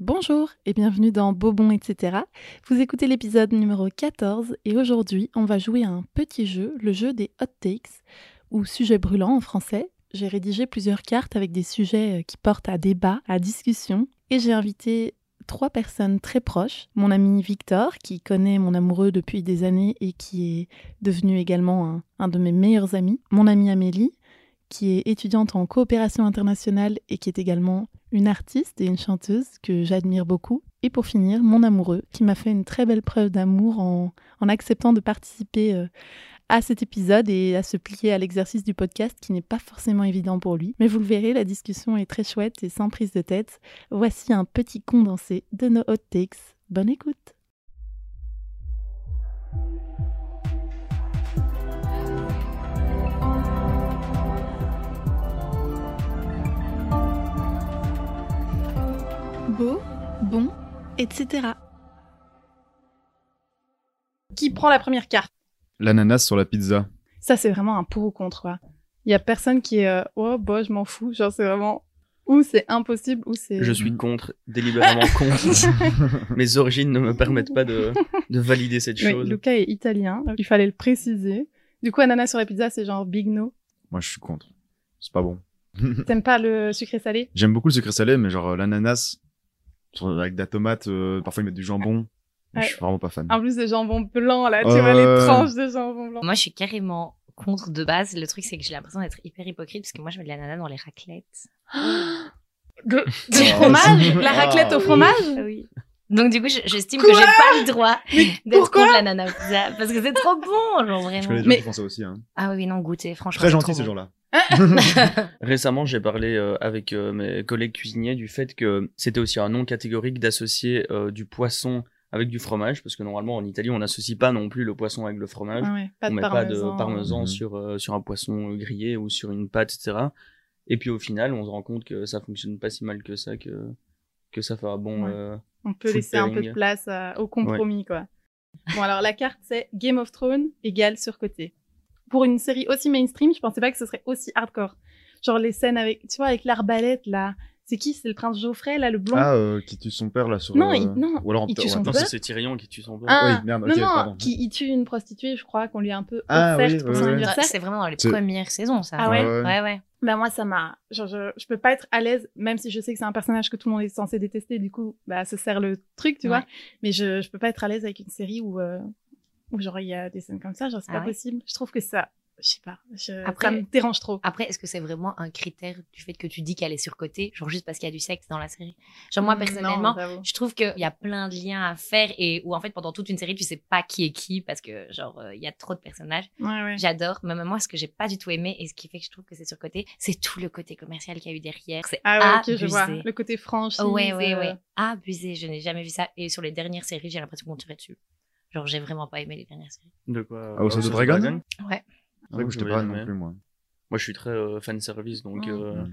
Bonjour et bienvenue dans Bobon, etc. Vous écoutez l'épisode numéro 14 et aujourd'hui on va jouer à un petit jeu, le jeu des hot takes ou sujets brûlants en français. J'ai rédigé plusieurs cartes avec des sujets euh, qui portent à débat, à discussion et j'ai invité trois personnes très proches. Mon ami Victor, qui connaît mon amoureux depuis des années et qui est devenu également un, un de mes meilleurs amis. Mon amie Amélie, qui est étudiante en coopération internationale et qui est également une artiste et une chanteuse que j'admire beaucoup. Et pour finir, mon amoureux, qui m'a fait une très belle preuve d'amour en, en acceptant de participer euh, à cet épisode et à se plier à l'exercice du podcast qui n'est pas forcément évident pour lui. Mais vous le verrez, la discussion est très chouette et sans prise de tête. Voici un petit condensé de nos hot takes. Bonne écoute Beau, bon, etc. Qui prend la première carte? L'ananas sur la pizza. Ça, c'est vraiment un pour ou contre. quoi. Il y a personne qui est euh, oh, bah, je m'en fous. Genre, c'est vraiment ou c'est impossible ou c'est. Je suis contre, délibérément contre. Mes origines ne me permettent pas de, de valider cette Oui, chose. Luca est italien, il fallait le préciser. Du coup, ananas sur la pizza, c'est genre big no. Moi, je suis contre. C'est pas bon. T'aimes pas le sucré salé? J'aime beaucoup le sucré salé, mais genre euh, l'ananas avec de la tomate, euh, parfois ils mettent du jambon. Ouais. Je suis vraiment pas fan. En plus, des jambons blancs, là, tu vois, les ouais. tranches de jambon blanc. Moi, je suis carrément contre de base. Le truc, c'est que j'ai l'impression d'être hyper hypocrite parce que moi, je mets de l'ananas dans les raclettes. De, de Oh, fromage? La Ah, raclette au fromage? Oui. Donc, du coup, je- j'estime que j'ai pas le droit d'être contre l'ananas au pizza parce que c'est trop bon, genre Je connais vraiment. des gens Mais- qui font ça aussi. Hein. Ah oui, non, goûter, franchement. Très trop ces bon. gens-là. Récemment, j'ai parlé euh, avec euh, mes collègues cuisiniers du fait que c'était aussi un nom catégorique d'associer euh, du poisson avec du fromage, parce que normalement en Italie, on n'associe pas non plus le poisson avec le fromage. Ah ouais, pas on de met parmesan. pas de parmesan Mhm. sur, euh, sur un poisson grillé ou sur une pâte, etc. Et puis au final, on se rend compte que ça fonctionne pas si mal que ça, que, que ça fait un bon... Ouais. euh, On peut laisser un peu de place au compromis, quoi. Bon, alors la carte, c'est Game of Thrones égale surcoté. Pour une série aussi mainstream, je pensais pas que ce serait aussi hardcore. Genre les scènes avec, tu vois, avec l'arbalète, là. C'est qui? C'est le prince Geoffrey, là, le blond? Ah, euh, qui tue son père là sur. Non, euh, il- non, Ou alors il tue ouais, son père. c'est Tyrion qui tue son père. Ah, oui, merde, non, ok, non, pardon. qui il tue une prostituée, je crois, qu'on lui a un peu Ah, offerte oui, pour ouais, son ouais. anniversaire. C'est vraiment dans les premières saisons, ça. Ah ouais Ouais, ouais. Bah moi ça m'a genre je, je peux pas être à l'aise même si je sais que c'est un personnage que tout le monde est censé détester du coup bah ça sert le truc tu Ouais. vois mais je je peux pas être à l'aise avec une série où euh, où genre il y a des scènes comme ça genre c'est Ah pas ouais possible je trouve que ça je sais pas je, Après- ça me dérange trop Après, est-ce que c'est vraiment un critère du fait que tu dis qu'elle est surcotée, genre juste parce qu'il y a du sexe dans la série? Genre moi Non, personnellement, je trouve qu'il y a plein de liens à faire et où en fait pendant toute une série tu sais pas qui est qui parce que genre euh, il y a trop de personnages. ouais ouais J'adore, mais moi ce que j'ai pas du tout aimé et ce qui fait que je trouve que c'est surcoté, c'est tout le côté commercial qu'il y a eu derrière. C'est ah ouais abusé. je vois le côté franchise ouais ouais euh, ouais, abusé. Je n'ai jamais vu ça et sur les dernières séries j'ai l'impression qu'on tirait dessus. Genre j'ai vraiment pas aimé les dernières séries. De quoi House of the Dragon Ouais. C'est vrai que je t'ai pas non plus, moi. Moi, je suis très euh, fan service, donc euh,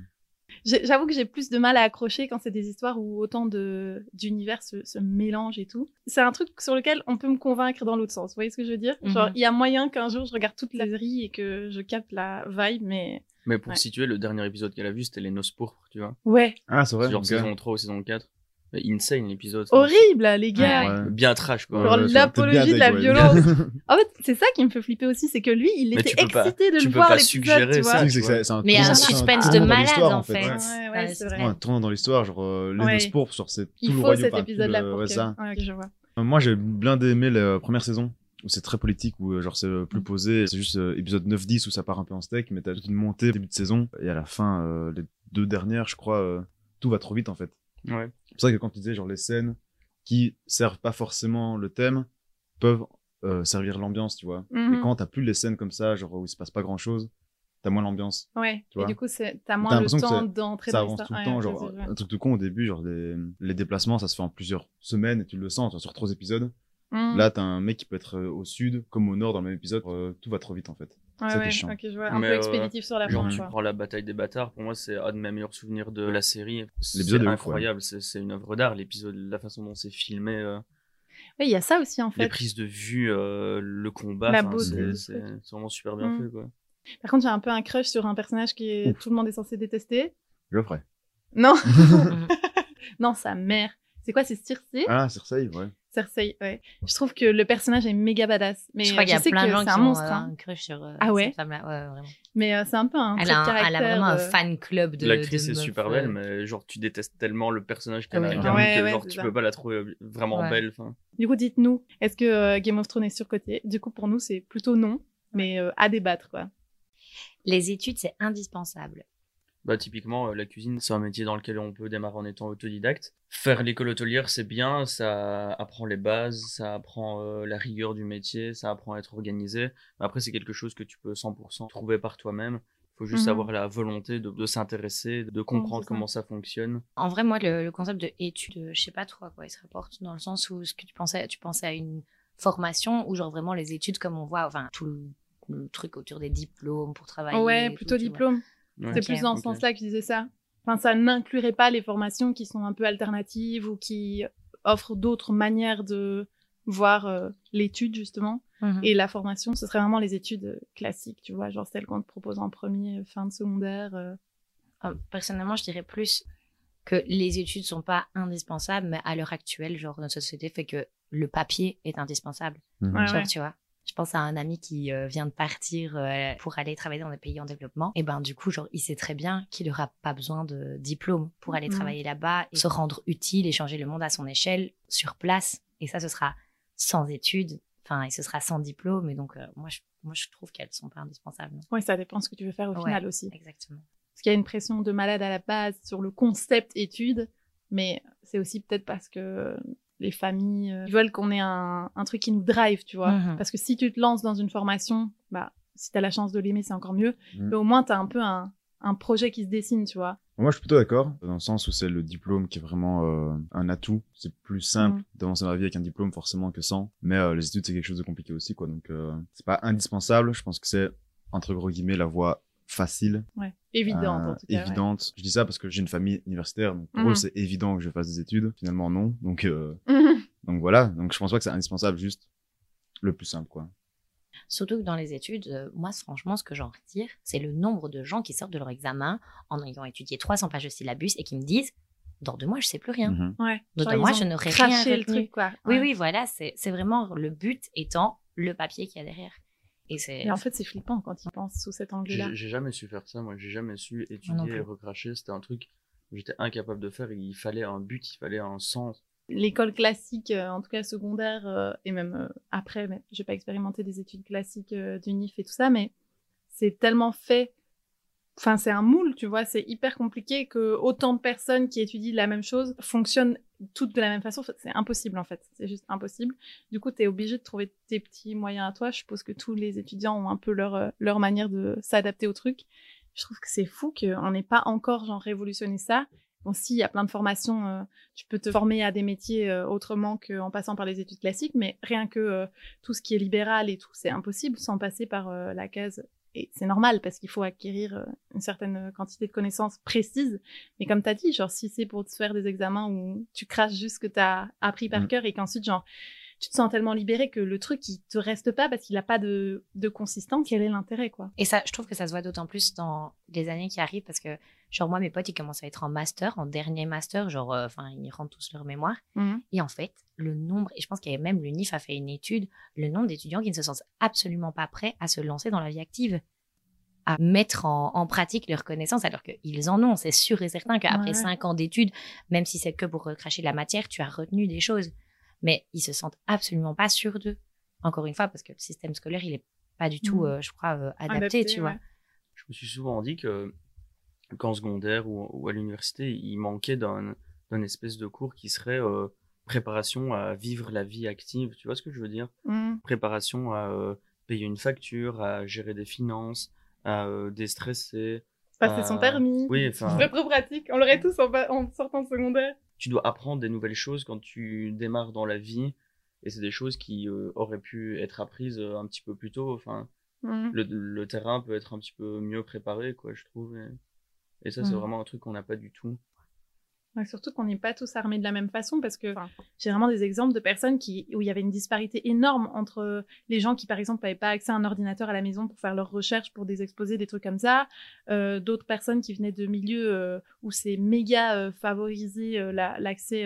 J'avoue que j'ai plus de mal à accrocher quand c'est des histoires où autant de d'univers se, se mélangent et tout. C'est un truc sur lequel on peut me convaincre dans l'autre sens. Vous voyez ce que je veux dire? Mhm. Genre, il y a moyen qu'un jour je regarde toute la série et que je capte la vibe, mais Mais pour Ouais. situer, le dernier épisode qu'elle a vu, c'était les noces pourpres, tu vois? ouais, Ah, c'est vrai. genre saison 3 ou saison 4. Insane l'épisode. horrible les gars. Ouais. Bien trash, quoi. Genre Ouais, l'apologie de la violence. En fait, c'est ça qui me fait flipper aussi, c'est que lui, il Mais était tu pas- excité de tu le peux voir suggérer tu ça, vois. C'est que c'est- c'est- c'est un Mais il y a un suspense de malade en fait. Ouais. Ouais, Ouais, ouais, c'est vrai. Un tournant dans l'histoire, genre euh, les pourpres, sur c'est tout Il le faut royaume. cet épisode-là pour ça. Vois. Euh, Moi, j'ai bien aimé la première saison où c'est très politique, où euh, genre c'est plus posé. C'est juste euh, épisode 9-10 où ça part un peu en steak, mais t'as toute une montée au début de saison. Et à la fin, euh, les deux dernières, je crois, euh, tout va trop vite en fait. Ouais. C'est pour ça que quand tu disais genre les scènes qui servent pas forcément le thème peuvent euh, servir l'ambiance, tu vois. Mhm. Et quand t'as plus les scènes comme ça, genre où il se passe pas grand chose, t'as moins l'ambiance. Ouais, Tu et du coup, c'est- t'as moins le l'impression que temps d'entrer Ça dans avance l'histoire. tout le Ouais, temps, genre un truc tout con au début, genre les, les déplacements, ça se fait en plusieurs semaines et tu le sens, tu vois, sur trois épisodes. Mhm. Là, t'as un mec qui peut être euh, au sud comme au nord dans le même épisode, euh, tout va trop vite en fait. Ouais, ouais, chiant. ok, je vois. Un Mais, peu euh, expéditif sur la Genre, fin, tu quoi. prends la bataille des bâtards, pour moi, c'est un de mes meilleurs souvenirs de la série. C'est L'épisode incroyable, c'est c'est une œuvre d'art, l'épisode, la façon dont c'est filmé, euh, Oui, il y a ça aussi, en les fait. prises de vue, euh, le combat, La enfin, beauté c'est vraiment super bien Mm. fait, quoi. Par contre, j'ai un peu un crush sur un personnage qui est... Tout le monde est censé détester. Je le ferai. Non, non, sa mère. C'est quoi, c'est Cersei Ah, Cersei, ouais. Cersei, ouais. Je trouve que le personnage est méga badass. Mais je crois qu'il y a sais plein que de gens c'est qui un monstre. euh, hein. un crush sur euh, Ah ouais cette femme-là. Ouais, vraiment. Mais euh, c'est un peu un Elle trait a, un- elle a vraiment un euh, fan club de. L'actrice est super euh, belle, mais genre tu détestes tellement le personnage qu'elle Ouais. incarne Ouais, que ouais, genre tu ça. peux pas la trouver euh, vraiment Ouais. belle. Enfin, Du coup, dites-nous, est-ce que euh, Game of Thrones est surcoté? Du coup, pour nous, c'est plutôt non, mais euh, à débattre, quoi. Les études, c'est indispensable. Bah, typiquement, euh, la cuisine, c'est un métier dans lequel on peut démarrer en étant autodidacte. Faire l'école hôtelière, c'est bien, ça apprend les bases, ça apprend euh, la rigueur du métier, ça apprend à être organisé. Mais après, c'est quelque chose que tu peux 100% trouver par toi-même. Il faut juste Mhm. avoir la volonté de, de s'intéresser, de comprendre ça. comment ça fonctionne. En vrai, moi, le, le concept de études, euh, je sais pas trop à quoi il se rapporte, dans le sens où ce que tu pensais, tu pensais à une formation ou genre vraiment les études comme on voit, enfin tout le, le truc autour des diplômes pour travailler. ouais, plutôt tout, diplôme. Ouais. C'est plus dans ce sens-là que je disais ça. Enfin, ça n'inclurait pas les formations qui sont un peu alternatives ou qui offrent d'autres manières de voir euh, l'étude, justement. Mhm. Et la formation, ce serait vraiment les études euh, classiques, tu vois, genre celles qu'on te propose en premier, euh, fin de secondaire. euh. Euh, Personnellement, je dirais plus que les études sont pas indispensables, mais à l'heure actuelle, genre notre société fait que le papier est indispensable. Mhm. Ouais, Genre, ouais. tu vois. Je pense à un ami qui euh, vient de partir euh, pour aller travailler dans des pays en développement. Et ben du coup, genre, il sait très bien qu'il n'aura pas besoin de diplôme pour aller travailler là-bas et se rendre utile et changer le monde à son échelle sur place. Et ça, ce sera sans études, enfin, et ce sera sans diplôme. Et donc, euh, moi, je, moi, je trouve qu'elles sont pas indispensables. Ouais, ça dépend ce que tu veux faire au Ouais. final aussi. Exactement. Parce qu'il y a une pression de malade à la base sur le concept études, mais c'est aussi peut-être parce que les familles euh, veulent qu'on ait un, un truc qui nous drive, tu vois. Mhm. Parce que si tu te lances dans une formation, bah, si tu as la chance de l'aimer, c'est encore mieux. Mhm. Mais au moins, tu as un peu un, un projet qui se dessine, tu vois. Moi, je suis plutôt d'accord, dans le sens où c'est le diplôme qui est vraiment euh, un atout. C'est plus simple Mhm. d'avancer dans la vie avec un diplôme forcément que sans. Mais euh, les études, c'est quelque chose de compliqué aussi, quoi. Donc, euh, c'est pas indispensable. Je pense que c'est, entre gros guillemets, la voie facile, Ouais. Euh, en tout cas. ouais. évidente. Je dis ça parce que j'ai une famille universitaire, donc pour Mhm. eux, c'est évident que je fasse des études. Finalement, non. Donc, euh, Mhm. donc voilà. Donc, je pense pas que c'est indispensable, juste le plus simple, quoi. Surtout que dans les études, euh, moi, franchement, ce que j'en retire, c'est le nombre de gens qui sortent de leur examen en ayant étudié 300 pages de syllabus et qui me disent Dans deux mois, je sais plus rien. Mhm. Ouais. D'autant Genre, moi, ils je ont n'aurais rien craché le retenu. truc, quoi. Oui, Ouais. oui, voilà, c'est c'est vraiment le but étant le papier qu'il y a derrière. Et c'est. En fait, c'est flippant quand ils pensent sous cet angle-là. J'ai j'ai jamais su faire ça, moi j'ai jamais su étudier et recracher. C'était un truc que j'étais incapable de faire. Il fallait un but, il fallait un sens. L'école classique, euh, en tout cas secondaire, euh, et même euh, après, mais j'ai pas expérimenté des études classiques euh, d'UNIF et tout ça, mais c'est tellement fait. Enfin, c'est un moule, tu vois, c'est hyper compliqué que autant de personnes qui étudient la même chose fonctionnent toutes de la même façon. C'est impossible, en fait. C'est juste impossible. Du coup, tu es obligé de trouver tes petits moyens à toi. Je suppose que tous les étudiants ont un peu leur, euh, leur manière de s'adapter au truc. Je trouve que c'est fou qu'on n'ait pas encore, genre, révolutionné ça. Bon, si, il y a plein de formations, euh, tu peux te former à des métiers euh, autrement qu'en passant par les études classiques, mais rien que euh, tout ce qui est libéral et tout, c'est impossible sans passer par la case. Et c'est normal parce qu'il faut acquérir euh, une certaine quantité de connaissances précises. Mais comme tu as dit, genre, si c'est pour te faire des examens où tu craches juste ce que tu as appris par Mm. cœur et qu'ensuite, genre, tu te sens tellement libéré que le truc, il te reste pas parce qu'il n'a pas de, de consistance, quel est l'intérêt, quoi? Et ça, je trouve que ça se voit d'autant plus dans les années qui arrivent parce que, genre, moi, mes potes, ils commencent à être en master, en dernier master, genre, euh, enfin, ils rendent tous leur mémoire. Et en fait, le nombre, et je pense qu'il y avait même l'UNIF a fait une étude, le nombre d'étudiants qui ne se sentent absolument pas prêts à se lancer dans la vie active, à mettre en, en pratique leurs connaissances, alors qu'ils en ont. C'est sûr et certain qu'après Ouais. cinq ans d'études, même si c'est que pour recracher de la matière, tu as retenu des choses. Mais ils se sentent absolument pas sûrs d'eux. Encore une fois, parce que le système scolaire, il est pas du tout, Mhm. euh, je crois, euh, adapté, tu vois. Je me suis souvent dit que qu'en secondaire ou, ou à l'université, il manquait d'un d'un espèce de cours qui serait euh, préparation à vivre la vie active. Tu vois ce que je veux dire? Mm. Préparation à euh, payer une facture, à gérer des finances, à euh, déstresser. Passer Euh, son permis. oui, enfin- C'est très pratique. On l'aurait tous en sortant de secondaire. Tu dois apprendre des nouvelles choses quand tu démarres dans la vie. Et c'est des choses qui euh, auraient pu être apprises euh, un petit peu plus tôt. Enfin, Mm. le, le terrain peut être un petit peu mieux préparé, quoi, je trouve. Et, et ça, c'est Mhm. vraiment un truc qu'on n'a pas du tout. Ouais, surtout qu'on n'est pas tous armés de la même façon parce que enfin, j'ai vraiment des exemples de personnes qui, où il y avait une disparité énorme entre les gens qui, par exemple, n'avaient pas accès à un ordinateur à la maison pour faire leurs recherches, pour des exposés, des trucs comme ça. Euh, D'autres personnes qui venaient de milieux euh, où c'est méga euh, favorisé la- l'accès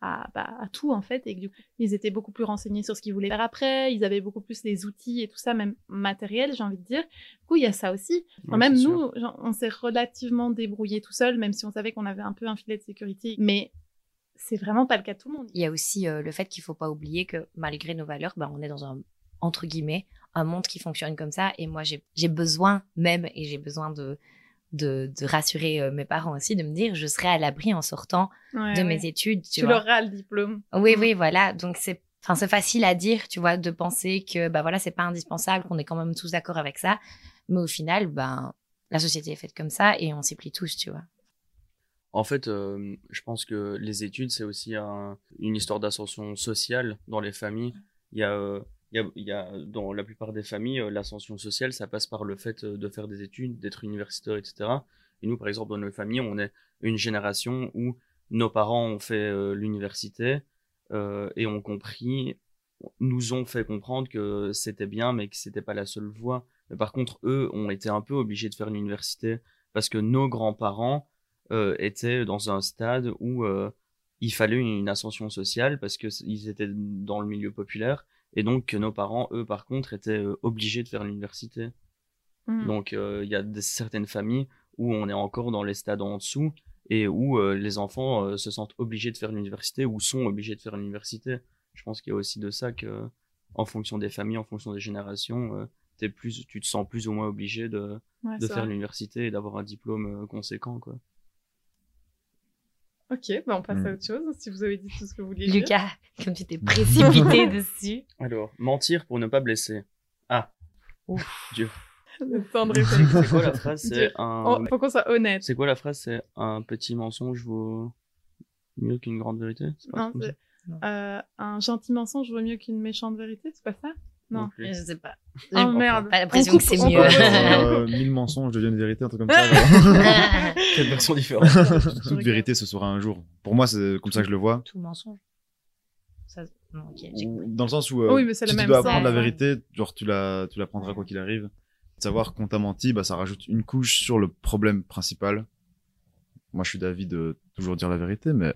à, bah, à, tout en fait et que du coup ils étaient beaucoup plus renseignés sur ce qu'ils voulaient faire après, ils avaient beaucoup plus les outils et tout ça, même matériel j'ai envie de dire. Du coup il y a ça aussi. même nous, on s'est relativement débrouillé tout seul, même si on savait qu'on avait un peu un filet de sécurité, mais c'est vraiment pas le cas de tout le monde. Il y a aussi euh, le fait qu'il faut pas oublier que malgré nos valeurs, bah, on est dans un entre guillemets un monde qui fonctionne comme ça et moi j'ai besoin même et j'ai besoin de de, rassurer euh, mes parents aussi, de me dire je serai à l'abri en sortant de mes études. Tu, leur auras le diplôme. Oui, mm. oui, voilà. Donc c'est Enfin, c'est facile à dire, tu vois, de penser que bah voilà, c'est pas indispensable, qu'on est quand même tous d'accord avec ça, mais au final, ben la société est faite comme ça et on s'y plie tous, tu vois. En fait, euh, je pense que les études c'est aussi une histoire d'ascension sociale dans les familles. Il y a euh, il y, a, dans la plupart des familles, euh, l'ascension sociale, ça passe par le fait euh, de faire des études, d'être universitaire, etc. Et nous, par exemple, dans nos familles, on est une génération où nos parents ont fait euh, l'université et ont compris, nous ont fait comprendre que c'était bien, mais que c'était pas la seule voie. Mais par contre, eux ont été un peu obligés de faire l'université parce que nos grands-parents étaient dans un stade où il fallait une ascension sociale parce qu'ils étaient dans le milieu populaire et donc nos parents, eux, par contre, étaient euh, obligés de faire l'université. Mmh. Donc euh, il y a certaines familles où on est encore dans les stades en dessous et où euh, les enfants se sentent obligés de faire l'université ou sont obligés de faire l'université. Je pense qu'il y a aussi de ça que, en fonction des familles, en fonction des générations, es plus, tu te sens plus ou moins obligé de, de faire l'université et d'avoir un diplôme conséquent, quoi. Ok, bah on passe à mm. autre chose, si vous avez dit tout ce que vous vouliez dire. Lucas, comme tu t'es précipité dessus. Alors, mentir pour ne pas blesser. Ah. Ouf. Dieu. Le temps de réfléchir. C'est quoi la phrase? C'est un... faut qu'on soit honnête. C'est quoi la phrase? C'est un petit mensonge vaut mieux qu'une grande vérité? Non. Euh, un gentil mensonge vaut mieux qu'une méchante vérité, c'est pas ça? Non, je sais pas. Oh merde. Pas l'impression que c'est mieux. euh, mille mensonges deviennent vérité, un truc comme ça. Quelle version différente. Toute vérité, ce sera un jour. Pour moi, c'est comme ça que je le vois. Tout mensonge. Ça... Dans le sens où euh, oui, si tu dois apprendre la vérité, genre tu la, tu l'apprendras quoi qu'il arrive. Savoir qu'on t'a menti, bah, ça rajoute une couche sur le problème principal. Moi, je suis d'avis de toujours dire la vérité, mais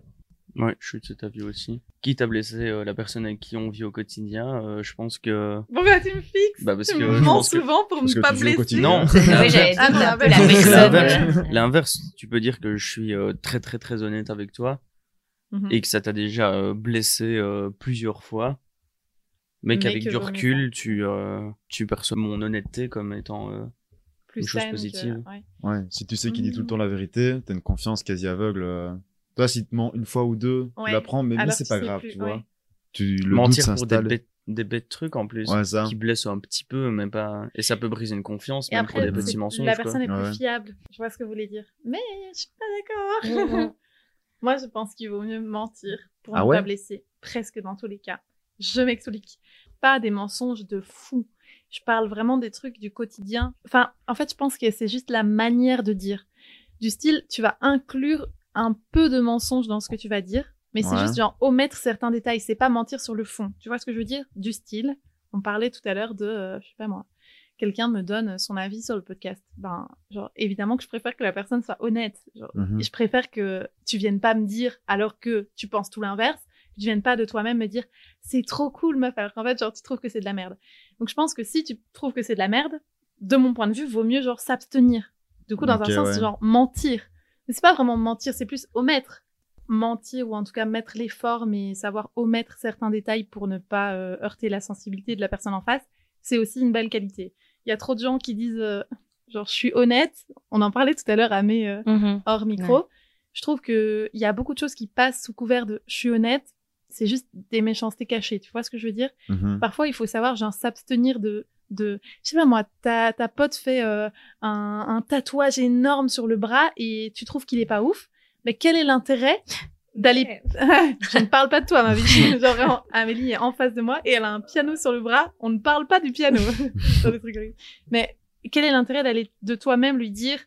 Ouais, je suis de cet avis aussi. Quitte à blesser euh, la personne avec qui on vit au quotidien, euh, je pense que. Bon, bah, tu me fixes. Bah, parce tu que. Me mens souvent pour ne pas blesser. Non. oui, j'allais dire l'inverse. L'inverse, tu peux dire que je suis euh, très, très, très honnête avec toi mhm. et que ça t'a déjà blessé plusieurs fois. Mais, qu'avec du recul, tu, tu perçois mon honnêteté comme étant Plus une chose positive. ouais. ouais. si tu sais qu'il dit tout le temps la vérité, t'as une confiance quasi aveugle toi, s'il te ment une fois ou deux, tu l'apprends, mais, mais c'est pas grave, tu vois. Tu, le Mentir pour des bêtes, des bêtes trucs en plus, qui blessent un petit peu, même pas. Et ça peut briser une confiance, même pour des petits mensonges. La personne est plus fiable. Je vois ce que vous voulez dire. Mais je suis pas d'accord. Moi, je pense qu'il vaut mieux mentir pour ah ne pas blesser, presque dans tous les cas. Je m'explique. Pas des mensonges de fou. Je parle vraiment des trucs du quotidien. Enfin, en fait, je pense que c'est juste la manière de dire. Du style, tu vas inclure un peu de mensonge dans ce que tu vas dire, mais c'est juste genre omettre certains détails, c'est pas mentir sur le fond. Tu vois ce que je veux dire? Du style, on parlait tout à l'heure de, euh, je sais pas moi, quelqu'un me donne son avis sur le podcast. Ben, genre, évidemment que je préfère que la personne soit honnête. Mhm. je préfère que tu viennes pas me dire, alors que tu penses tout l'inverse, que tu viennes pas de toi-même me dire, c'est trop cool, meuf, alors qu'en fait, genre, tu trouves que c'est de la merde. Donc, je pense que si tu trouves que c'est de la merde, de mon point de vue, vaut mieux, genre, s'abstenir. Du coup, dans un sens, genre, mentir c'est pas vraiment mentir, c'est plus omettre. Mentir ou en tout cas mettre l'effort, mais savoir omettre certains détails pour ne pas euh, heurter la sensibilité de la personne en face, c'est aussi une belle qualité. Il y a trop de gens qui disent euh, genre je suis honnête. On en parlait tout à l'heure à mes euh, mm-hmm. hors micro. Je trouve que il y a beaucoup de choses qui passent sous couvert de je suis honnête. C'est juste des méchancetés cachées. Tu vois ce que je veux dire? Mm-hmm. Parfois, il faut savoir genre s'abstenir de de je sais pas moi ta, ta pote fait euh, un, un, tatouage énorme sur le bras et tu trouves qu'il est pas ouf. Mais quel est l'intérêt d'aller je ne parle pas de toi ma vie. Genre Amélie est en face de moi et elle a un piano sur le bras. On ne parle pas du piano. Mais quel est l'intérêt d'aller de toi-même lui dire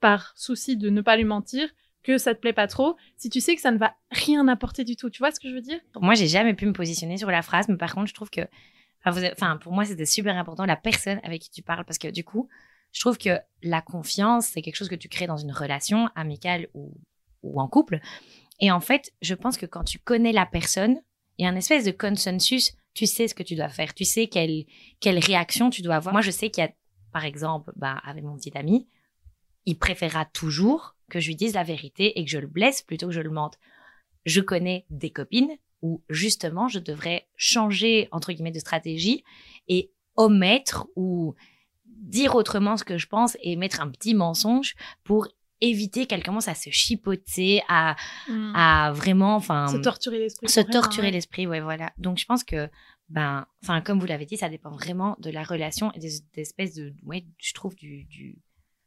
par souci de ne pas lui mentir que ça te plaît pas trop, si tu sais que ça ne va rien apporter du tout? Tu vois ce que je veux dire? Moi, j'ai jamais pu me positionner sur la phrase, mais par contre, je trouve que Enfin, pour moi, c'était super important la personne avec qui tu parles parce que du coup, je trouve que la confiance, c'est quelque chose que tu crées dans une relation amicale ou, ou en couple. Et en fait, je pense que quand tu connais la personne, il y a un espèce de consensus. Tu sais ce que tu dois faire. Tu sais quelle, quelle réaction tu dois avoir. Moi, je sais qu'il y a, par exemple, bah, avec mon petit ami, il préférera toujours que je lui dise la vérité et que je le blesse plutôt que je le mente. Je connais des copines où justement je devrais changer entre guillemets de stratégie et omettre ou dire autrement ce que je pense et mettre un petit mensonge pour éviter qu'elle commence à se chipoter, à, hmm. à vraiment, enfin, se torturer l'esprit. Se torturer l'esprit, ouais, voilà. Donc je pense que, ben, enfin, comme vous l'avez dit, ça dépend vraiment de la relation et des, espèces de, ouais, je trouve du, du,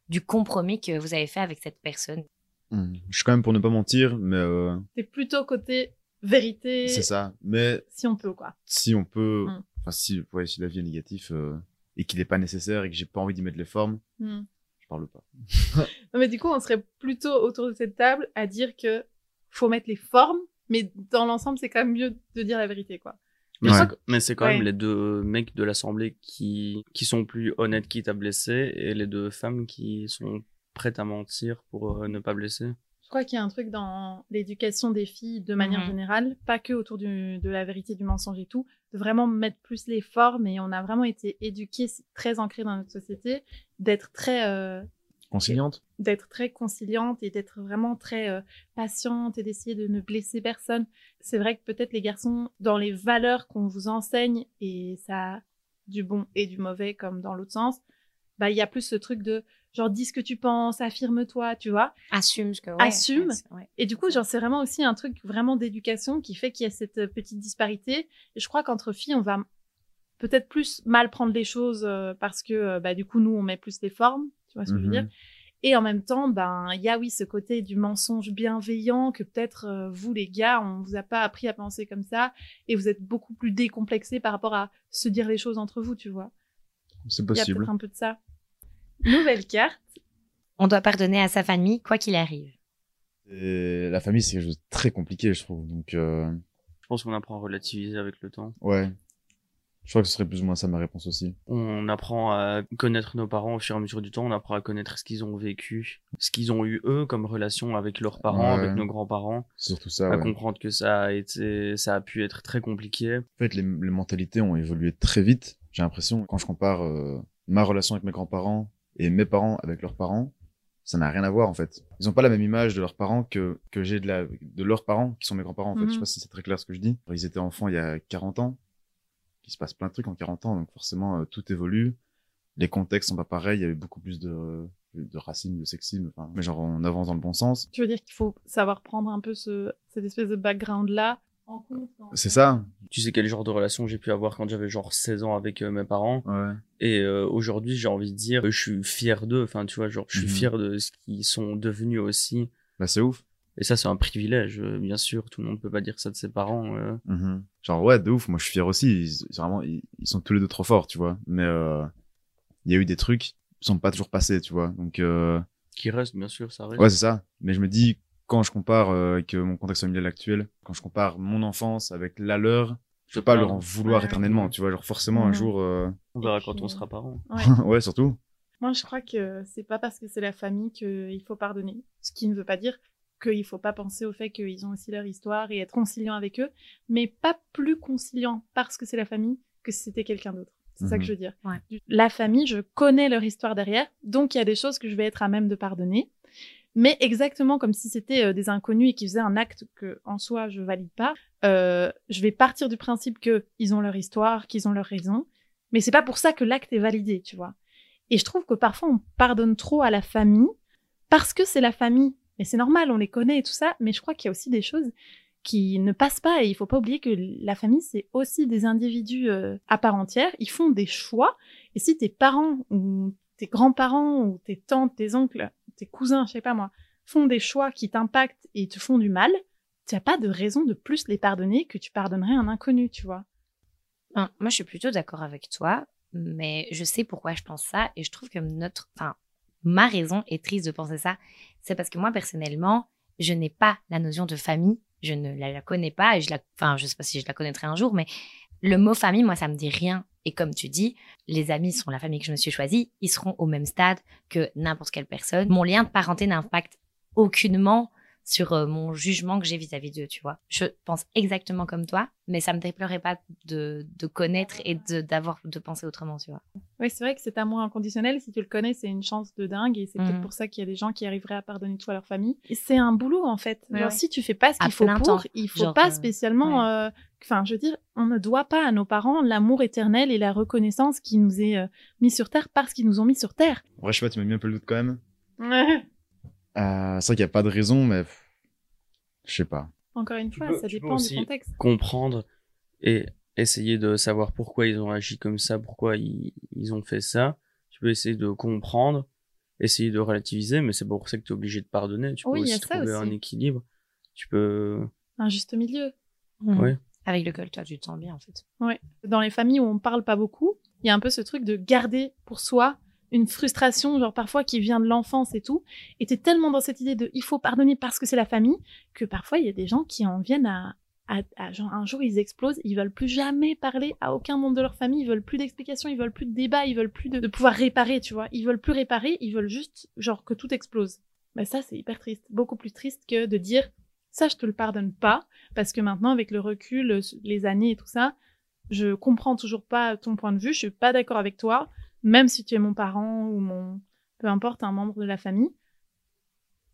du compromis que vous avez fait avec cette personne. Hmm. Je suis quand même pour ne pas mentir, mais. Euh... T'es plutôt côté vérité. C'est ça, mais. Si on peut, quoi. Si on peut. Enfin, si, ouais, si la vie est négative euh, et qu'il n'est pas nécessaire et que j'ai pas envie d'y mettre les formes, hmm. je parle pas. non, mais du coup, on serait plutôt autour de cette table à dire que faut mettre les formes, mais dans l'ensemble, c'est quand même mieux de dire la vérité, quoi. Mais c'est quand même les deux mecs de l'assemblée qui, qui sont plus honnêtes qui t'a blessé et les deux femmes qui sont prêtes à mentir pour euh, ne pas blesser. Je crois qu'il y a un truc dans l'éducation des filles de manière mhm. générale, pas que autour de la vérité, du mensonge et tout, de vraiment mettre plus les formes et on a vraiment été éduqués, très ancrés dans notre société, d'être très euh, conciliante, d'être très conciliante et d'être vraiment très euh, patiente et d'essayer de ne blesser personne. C'est vrai que peut-être les garçons, dans les valeurs qu'on vous enseigne et ça du bon et du mauvais comme dans l'autre sens, bah il y a plus ce truc de genre dis ce que tu penses, affirme-toi, tu vois. Assume ce que ouais, assume. Et du coup, genre c'est vraiment aussi un truc vraiment d'éducation qui fait qu'il y a cette euh, petite disparité. Et je crois qu'entre filles, on va peut-être plus mal prendre les choses euh, parce que euh, bah du coup nous on met plus les formes, tu vois ce que je veux dire. Mhm. Et en même temps, ben il y a oui ce côté du mensonge bienveillant que peut-être vous les gars, on vous a pas appris à penser comme ça et vous êtes beaucoup plus décomplexés par rapport à se dire les choses entre vous, tu vois. C'est possible. Il y a peut-être un peu de ça. Nouvelle carte. On doit pardonner à sa famille, quoi qu'il arrive. Et la famille, c'est quelque chose de très compliqué, je trouve. Donc, euh... je pense qu'on apprend à relativiser avec le temps. Ouais. Je crois que ce serait plus ou moins ça ma réponse aussi. On apprend à connaître nos parents au fur et à mesure du temps. On apprend à connaître ce qu'ils ont vécu, ce qu'ils ont eu eux comme relation avec leurs parents, avec nos grands-parents. Surtout ça. À comprendre que ça a été, ça a pu être très compliqué. En fait, les, les mentalités ont évolué très vite. J'ai l'impression quand je compare euh, ma relation avec mes grands-parents et mes parents avec leurs parents, ça n'a rien à voir en fait. Ils ont pas la même image de leurs parents que que j'ai de la de leurs parents qui sont mes grands-parents en fait. Je sais mhm. pas si c'est très clair ce que je dis. Ils étaient enfants il y a 40 ans. Il se passe plein de trucs en 40 ans donc forcément euh, tout évolue. Les contextes sont pas pareils, il y avait beaucoup plus de de racines, de sexisme, enfin, mais genre on avance dans le bon sens. Tu veux dire qu'il faut savoir prendre un peu ce, cette espèce de c'est ça. Tu sais quel genre de relation j'ai pu avoir quand j'avais genre 16 ans avec euh, mes parents. Et euh, aujourd'hui, j'ai envie de dire, je suis fier d'eux. Enfin, tu vois, genre, je suis mhm. fier de ce qu'ils sont devenus aussi. Bah, c'est ouf. Et ça, c'est un privilège, euh, bien sûr. Tout le monde peut pas dire ça de ses parents. Mhm. Genre, ouais, de ouf. Moi, je suis fier aussi. Ils, vraiment, ils, sont tous les deux trop forts, tu vois. Mais il y a eu des trucs qui sont pas toujours passés, tu vois. Donc. Qui restent, bien sûr, ça reste. Ouais, c'est ça. Mais je me dis, quand je compare euh, avec euh, mon contexte familial actuel, quand je compare mon enfance avec la leur, je peux pas leur en vouloir éternellement, tu vois, genre forcément un jour. Euh, on verra quand on sera parents. Ouais. ouais, surtout. Moi, je crois que c'est pas parce que c'est la famille qu'il faut pardonner. Ce qui ne veut pas dire qu'il faut pas penser au fait qu'ils ont aussi leur histoire et être conciliant avec eux, mais pas plus conciliant parce que c'est la famille que si c'était quelqu'un d'autre. C'est ça que mhm. je veux dire. La famille, je connais leur histoire derrière, donc il y a des choses que je vais être à même de pardonner mais exactement comme si c'était euh, des inconnus et qui faisaient un acte que en soi je valide pas. Euh, je vais partir du principe que ils ont leur histoire, qu'ils ont leur raison, mais c'est pas pour ça que l'acte est validé, tu vois. Et je trouve que parfois on pardonne trop à la famille parce que c'est la famille. Et c'est normal, on les connaît et tout ça, mais je crois qu'il y a aussi des choses qui ne passent pas et il faut pas oublier que la famille c'est aussi des individus euh, à part entière, ils font des choix et si tes parents ou tes grands-parents ou tes tantes, tes oncles tes cousins, je sais pas moi, font des choix qui t'impactent et te font du mal, tu n'as pas de raison de plus les pardonner que tu pardonnerais un inconnu, tu vois. moi, je suis plutôt d'accord avec toi, mais je sais pourquoi je pense ça et je trouve que notre, enfin, ma raison est triste de penser ça. C'est parce que moi, personnellement, je n'ai pas la notion de famille, je ne la, connais pas et je la, enfin, je sais pas si je la connaîtrai un jour, mais le mot famille, moi, ça me dit rien. Et comme tu dis, les amis sont la famille que je me suis choisie, ils seront au même stade que n'importe quelle personne. Mon lien de parenté n'impacte aucunement sur euh, mon jugement que j'ai vis-à-vis d'eux, tu vois. Je pense exactement comme toi, mais ça me déplorerait pas de, de connaître et de, d'avoir, de penser autrement, tu vois. Oui, c'est vrai que cet amour inconditionnel, si tu le connais, c'est une chance de dingue et c'est peut-être Mhm. pour ça qu'il y a des gens qui arriveraient à pardonner tout à leur famille. Et C'est un boulot en fait. Ouais, Genre, ouais. si tu fais pas ce À qu'il faut plein pour, temps. il faut Genre, pas euh, spécialement. euh, Enfin, je veux dire, on ne doit pas à nos parents l'amour éternel et la reconnaissance qui nous est euh, mis sur terre parce qu'ils nous ont mis sur terre. En vrai, je sais pas, tu m'as mis un peu le doute quand même. Euh, c'est vrai qu'il n'y a pas de raison, mais je sais pas. Encore une Tu fois, peux- ça tu peux dépend du contexte. comprendre et essayer de savoir pourquoi ils ont agi comme ça, pourquoi ils, ils ont fait ça. Tu peux essayer de comprendre, essayer de relativiser, mais c'est pour ça que tu es obligé de pardonner. Tu Oui, peux aussi trouver aussi. un équilibre. Tu peux. Un juste milieu. Ouais. Avec lequel tu te sens bien, en fait. Ouais. Dans les familles où on parle pas beaucoup, il y a un peu ce truc de garder pour soi une frustration, genre parfois qui vient de l'enfance et tout. Et tellement dans cette idée de il faut pardonner parce que c'est la famille que parfois il y a des gens qui en viennent à, genre un jour ils explosent, ils veulent plus jamais parler à aucun membre de leur famille, ils veulent plus d'explications, ils veulent plus de débat, ils veulent plus de, pouvoir réparer, tu vois. Ils veulent plus réparer, ils veulent juste genre que tout explose. Mais ça c'est hyper triste, beaucoup plus triste que de dire ça je te le pardonne pas parce que maintenant avec le recul, les années et tout ça, je comprends toujours pas ton point de vue, je suis pas d'accord avec toi, même si tu es mon parent ou mon peu importe un membre de la famille.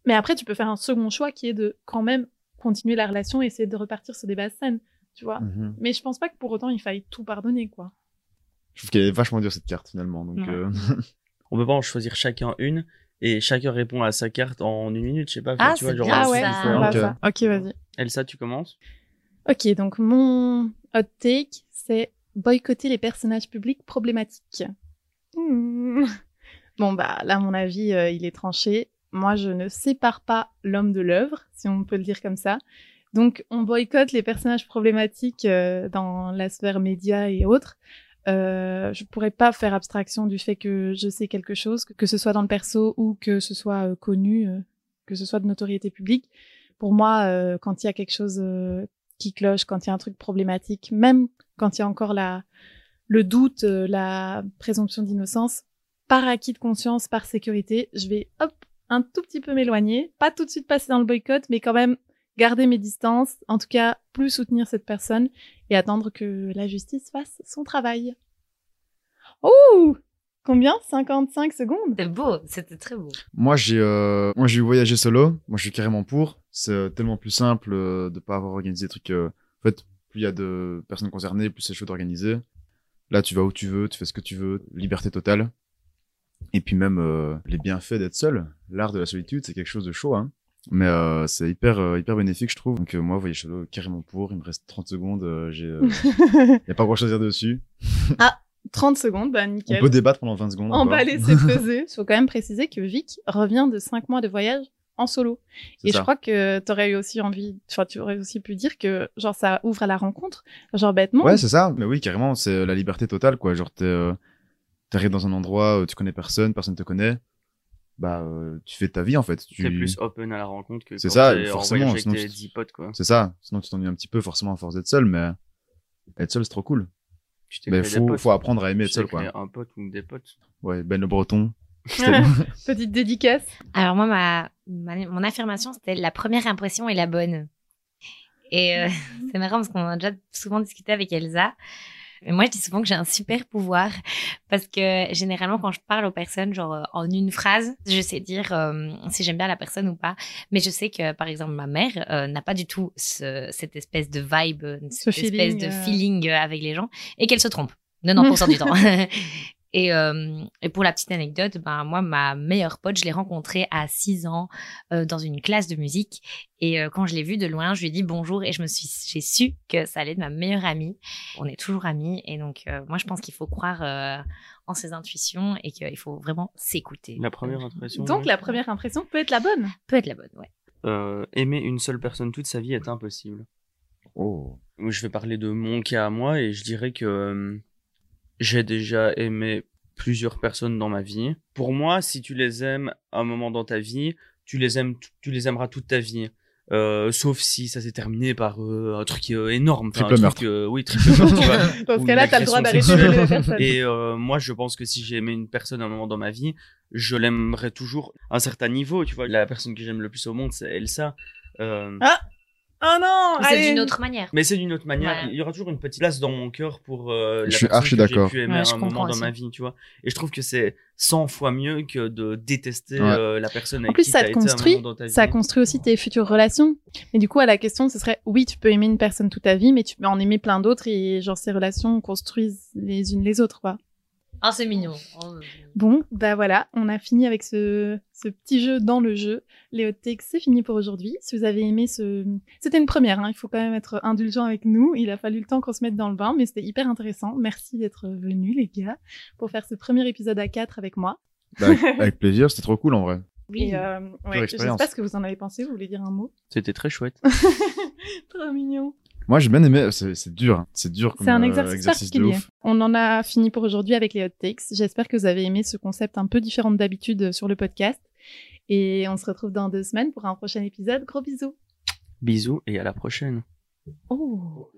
Mais après tu peux faire un second choix qui est de quand même continuer la relation et essayer de repartir sur des bases saines, tu vois. Mhm. Mais je pense pas que pour autant il faille tout pardonner quoi. Je trouve qu'elle est vachement dure cette carte finalement. Donc, Ouais. euh, On peut pas en choisir chacun une et chacun répond à sa carte en une minute, je sais pas. Ah, tu vois, c'est genre, Ah ouais, ça. Ok, vas-y. Elsa, tu commences Ok, donc mon hot take, c'est boycotter les personnages publics problématiques. Bon, bah là, mon avis, euh, il est tranché. Moi, je ne sépare pas l'homme de l'œuvre, si on peut le dire comme ça. Donc, on boycotte les personnages problématiques euh, dans la sphère média et autres. Euh, je pourrais pas faire abstraction du fait que je sais quelque chose, que, ce soit dans le perso ou que ce soit euh, connu, que ce soit de notoriété publique. Pour moi, quand il y a quelque chose qui cloche, quand il y a un truc problématique, même quand il y a encore le doute, la présomption d'innocence, par acquis de conscience, par sécurité, je vais hop un tout petit peu m'éloigner, pas tout de suite passer dans le boycott, mais quand même garder mes distances, en tout cas plus soutenir cette personne et attendre que la justice fasse son travail. Oh Combien? 55 secondes? C'est beau, c'était très beau. Moi, j'ai euh, moi j'ai voyagé solo. Moi, je suis carrément pour. C'est euh, tellement plus simple euh, de pas avoir organisé des trucs. euh, En fait, plus il y a de personnes concernées, plus c'est chaud d'organiser. Là, tu vas où tu veux, tu fais ce que tu veux, liberté totale. Et puis même euh, les bienfaits d'être seul, l'art de la solitude, c'est quelque chose de chaud. Hein. Mais euh, c'est hyper euh, hyper bénéfique, je trouve. Donc moi, voyage solo, carrément pour. Il me reste 30 secondes. euh, j'ai, euh, y a pas grand chose à dire dessus. 30 secondes, bah On nickel. peut débattre pendant 20 secondes. On va laisser peser. Il faut quand même préciser que Vic revient de 5 mois de voyage en solo. Et ça. je crois que t'aurais eu aussi envie, enfin, tu aurais aussi pu dire que, genre, ça ouvre à la rencontre. Genre, bêtement. Ouais, c'est ça. Mais oui, carrément, c'est la liberté totale, quoi. Genre, t'es, euh, t'arrives dans un endroit où tu connais personne, personne te connaît. Bah, euh, tu fais ta vie, en fait. Tu... T'es plus open à la rencontre que C'est ça, forcément, voyage sinon avec tes tu- 10 potes, quoi. C'est ça. Sinon, tu t'ennuies un petit peu, forcément, à force d'être seul, mais être seul, c'est trop cool. Tu Mais des faut, potes. faut apprendre à aimer Tu être seul, quoi. un pote ou des potes. Ouais, Ben le Breton. Petite dédicace. Alors moi, ma, ma- mon affirmation, c'était la première impression est la bonne. Et euh, c'est marrant parce qu'on a déjà souvent discuté avec Elsa. Mais moi, je dis souvent que j'ai un super pouvoir parce que généralement, quand je parle aux personnes, genre euh, en une phrase, je sais dire euh, si j'aime bien la personne ou pas. Mais je sais que, par exemple, ma mère euh, n'a pas du tout ce- cette espèce de vibe, Ce cette espèce feeling, de euh. feeling avec les gens et qu'elle se trompe 90% du temps. Et, euh, et pour la petite anecdote, ben moi, ma meilleure pote, je l'ai rencontrée à 6 ans euh, dans une classe de musique. Et euh, quand je l'ai vue de loin, je lui ai dit bonjour et je me suis, j'ai su que ça allait être ma meilleure amie. On est toujours amis et donc euh, moi, je pense qu'il faut croire euh, en ses intuitions et qu'il faut vraiment s'écouter. La première impression. Donc, ouais. la première impression peut être la bonne. peut être la bonne, ouais. Euh, aimer une seule personne toute sa vie est impossible. Oh. Je vais parler de mon cas à moi et je dirais que euh, j'ai déjà aimé plusieurs personnes dans ma vie. Pour moi, si tu les aimes à un moment dans ta vie, tu les aimes, tu les aimeras toute ta vie. Euh, sauf si ça s'est terminé par euh, un truc euh, énorme. Enfin, un Triple truc, meurtre. euh, oui, triple meurtre, tu vois. Dans ce cas-là, t'as le droit d'arrêter la personne. Et euh, moi, je pense que si j'ai aimé une personne à un moment dans ma vie, je l'aimerais toujours à un certain niveau. Tu vois, la personne que j'aime le plus au monde, c'est Elsa. Euh, Ah Oh non C'est d'une autre manière. Mais c'est d'une autre manière. Ouais. Il y aura toujours une petite place dans mon cœur pour euh, la Je suis personne archi que j'ai d'accord. pu aimer Ouais, à je un moment comprends dans ma vie, tu vois. Et je trouve que c'est 100 fois mieux que de détester Ouais. euh, la personne avec En plus, qui ça te été à un construit, moment dans ta vie. Ça construit aussi tes futures relations. Mais du coup, à la question, ce serait oui, tu peux aimer une personne toute ta vie, mais tu peux en aimer plein d'autres et genre ces relations construisent les unes les autres, quoi. Ah, c'est mignon. Oh, Bon, bah voilà, on a fini avec ce, ce petit jeu dans le jeu. Les hot takes, c'est fini pour aujourd'hui. Si vous avez aimé ce... C'était une première, hein, il faut quand même être indulgent avec nous. Il a fallu le temps qu'on se mette dans le bain, mais c'était hyper intéressant. Merci d'être venus, les gars, pour faire ce premier épisode à 4 avec moi. Bah, avec, plaisir, c'était trop cool en vrai. Oui. Et euh, ouais, je sais pas ce que vous en avez pensé, vous voulez dire un mot? C'était très chouette. Trop mignon. Moi, j'ai bien aimé. C'est dur. hein. C'est dur comme C'est un euh, exercice, de particulier. On en a fini pour aujourd'hui avec les hot takes. J'espère que vous avez aimé ce concept un peu différent d'habitude sur le podcast. Et on se retrouve dans deux semaines pour un prochain épisode. Gros bisous. Bisous et à la prochaine. Oh